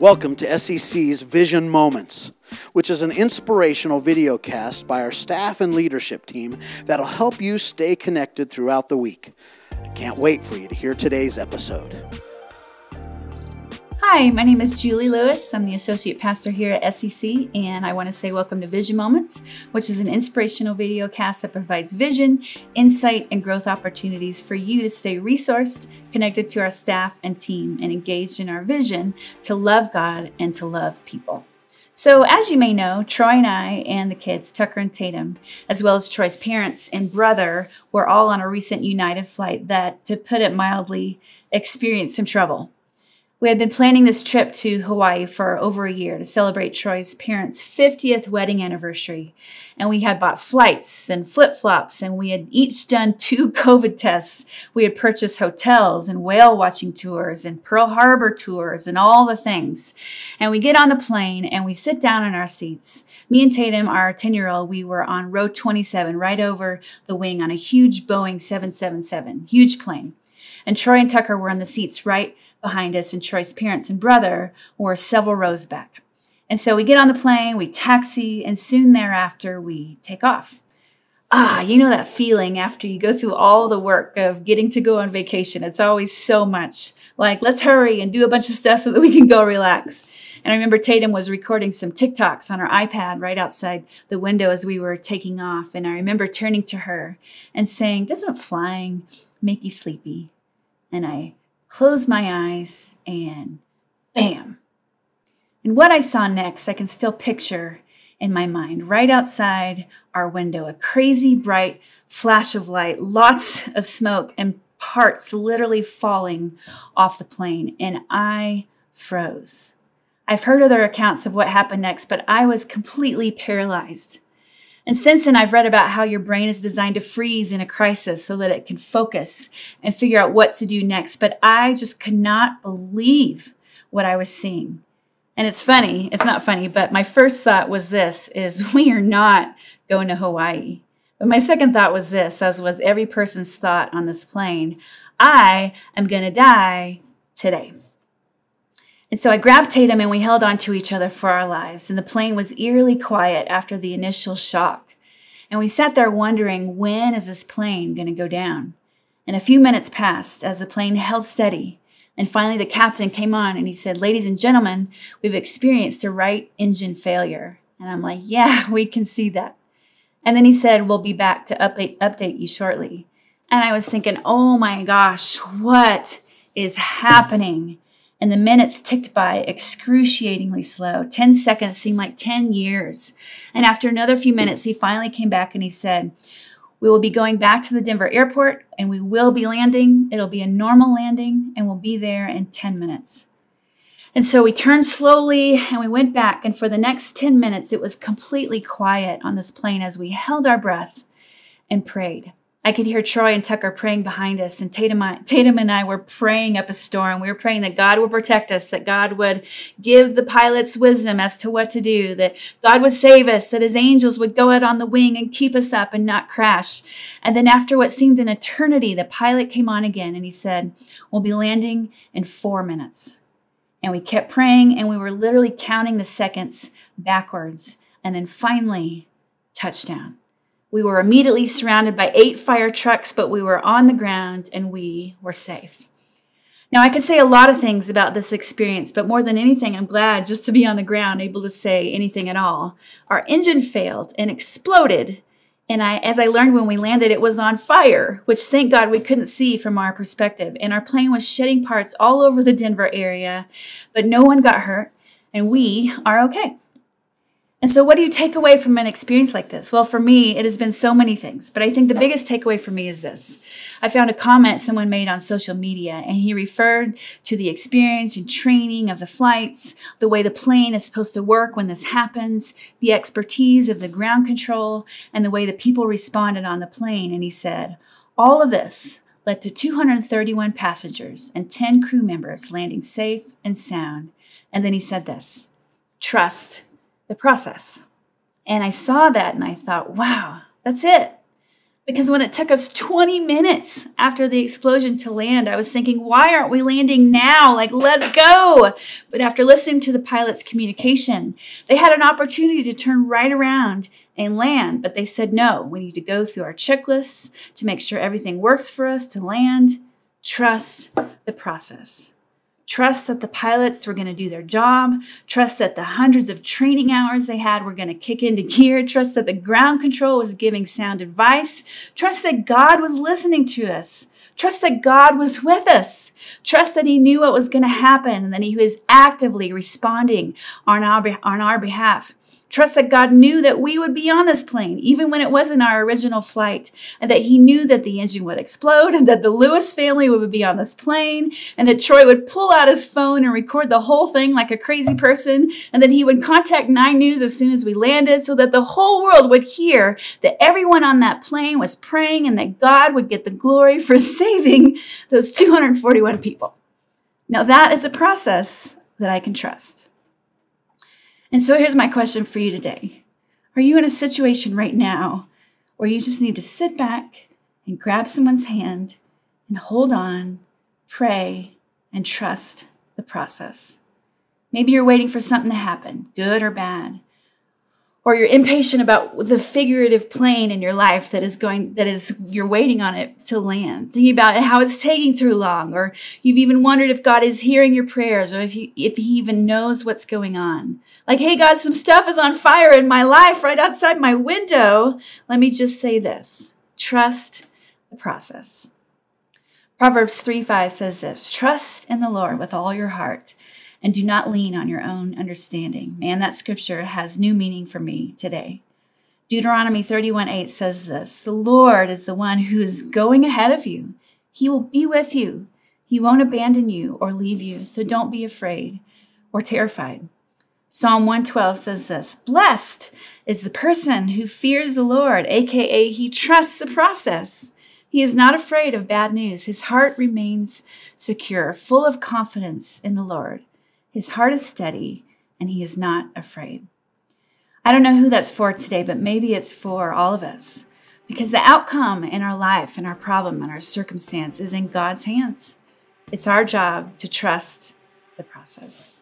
Welcome to SEC's Vision Moments, which is an inspirational video cast by our staff and leadership team that'll help you stay connected throughout the week. I can't wait for you to hear today's episode. Hi, my name is Julie Lewis. I'm the Associate Pastor here at SEC, and I want to say welcome to Vision Moments, which is an inspirational video cast that provides vision, insight, and growth opportunities for you to stay resourced, connected to our staff and team, and engaged in our vision to love God and to love people. So, as you may know, Troy and I and the kids, Tucker and Tatum, as well as Troy's parents and brother, were all on a recent United flight that, to put it mildly, experienced some trouble. We had been planning this trip to Hawaii for over a year to celebrate Troy's parents' 50th wedding anniversary. And we had bought flights and flip flops, and we had each done two COVID tests. We had purchased hotels and whale watching tours and Pearl Harbor tours and all the things. And we get on the plane and we sit down in our seats. Me and Tatum, our 10 year old, we were on row 27, right over the wing on a huge Boeing 777, huge plane. And Troy and Tucker were in the seats right behind us, and Troy's parents and brother were several rows back. And so we get on the plane, we taxi, and soon thereafter we take off. Ah, you know that feeling after you go through all the work of getting to go on vacation. It's always so much like, let's hurry and do a bunch of stuff so that we can go relax. And I remember Tatum was recording some TikToks on her iPad right outside the window as we were taking off. And I remember turning to her and saying, Doesn't flying make you sleepy? And I closed my eyes, and bam. And what I saw next, I can still picture in my mind right outside our window a crazy bright flash of light, lots of smoke, and parts literally falling off the plane. And I froze. I've heard other accounts of what happened next, but I was completely paralyzed. And since then, I've read about how your brain is designed to freeze in a crisis so that it can focus and figure out what to do next. But I just could not believe what I was seeing. And it's funny, it's not funny, but my first thought was this is we are not going to Hawaii. But my second thought was this, as was every person's thought on this plane. I am going to die today. And so I grabbed Tatum and we held on to each other for our lives. And the plane was eerily quiet after the initial shock. And we sat there wondering, when is this plane going to go down? And a few minutes passed as the plane held steady. And finally, the captain came on and he said, Ladies and gentlemen, we've experienced a right engine failure. And I'm like, Yeah, we can see that. And then he said, We'll be back to update, update you shortly. And I was thinking, Oh my gosh, what is happening? And the minutes ticked by excruciatingly slow. 10 seconds seemed like 10 years. And after another few minutes, he finally came back and he said, We will be going back to the Denver airport and we will be landing. It'll be a normal landing and we'll be there in 10 minutes. And so we turned slowly and we went back. And for the next 10 minutes, it was completely quiet on this plane as we held our breath and prayed. I could hear Troy and Tucker praying behind us, and Tatum, Tatum and I were praying up a storm. We were praying that God would protect us, that God would give the pilots wisdom as to what to do, that God would save us, that his angels would go out on the wing and keep us up and not crash. And then, after what seemed an eternity, the pilot came on again and he said, We'll be landing in four minutes. And we kept praying, and we were literally counting the seconds backwards. And then finally, touchdown. We were immediately surrounded by eight fire trucks, but we were on the ground and we were safe. Now, I could say a lot of things about this experience, but more than anything, I'm glad just to be on the ground, able to say anything at all. Our engine failed and exploded. And I, as I learned when we landed, it was on fire, which thank God we couldn't see from our perspective. And our plane was shedding parts all over the Denver area, but no one got hurt, and we are okay. And so, what do you take away from an experience like this? Well, for me, it has been so many things, but I think the biggest takeaway for me is this. I found a comment someone made on social media, and he referred to the experience and training of the flights, the way the plane is supposed to work when this happens, the expertise of the ground control, and the way the people responded on the plane. And he said, All of this led to 231 passengers and 10 crew members landing safe and sound. And then he said this trust the process. And I saw that and I thought, wow, that's it. Because when it took us 20 minutes after the explosion to land, I was thinking, why aren't we landing now? Like, let's go. But after listening to the pilot's communication, they had an opportunity to turn right around and land, but they said, no, we need to go through our checklists to make sure everything works for us to land. Trust the process. Trust that the pilots were going to do their job. Trust that the hundreds of training hours they had were going to kick into gear. Trust that the ground control was giving sound advice. Trust that God was listening to us. Trust that God was with us. Trust that He knew what was going to happen and that He was actively responding on our, on our behalf. Trust that God knew that we would be on this plane, even when it wasn't our original flight, and that He knew that the engine would explode, and that the Lewis family would be on this plane, and that Troy would pull out his phone and record the whole thing like a crazy person, and then he would contact Nine News as soon as we landed, so that the whole world would hear that everyone on that plane was praying and that God would get the glory for saving those 241 people. Now, that is a process that I can trust. And so here's my question for you today Are you in a situation right now where you just need to sit back and grab someone's hand and hold on, pray, and trust the process? Maybe you're waiting for something to happen, good or bad or you're impatient about the figurative plane in your life that is going that is you're waiting on it to land. Thinking about how it's taking too long or you've even wondered if god is hearing your prayers or if he if he even knows what's going on. Like hey god some stuff is on fire in my life right outside my window. Let me just say this. Trust the process proverbs 3 5 says this trust in the lord with all your heart and do not lean on your own understanding. Man, that scripture has new meaning for me today. Deuteronomy 31 8 says this The Lord is the one who is going ahead of you. He will be with you. He won't abandon you or leave you. So don't be afraid or terrified. Psalm 112 says this Blessed is the person who fears the Lord, aka he trusts the process. He is not afraid of bad news. His heart remains secure, full of confidence in the Lord. His heart is steady and he is not afraid. I don't know who that's for today, but maybe it's for all of us because the outcome in our life and our problem and our circumstance is in God's hands. It's our job to trust the process.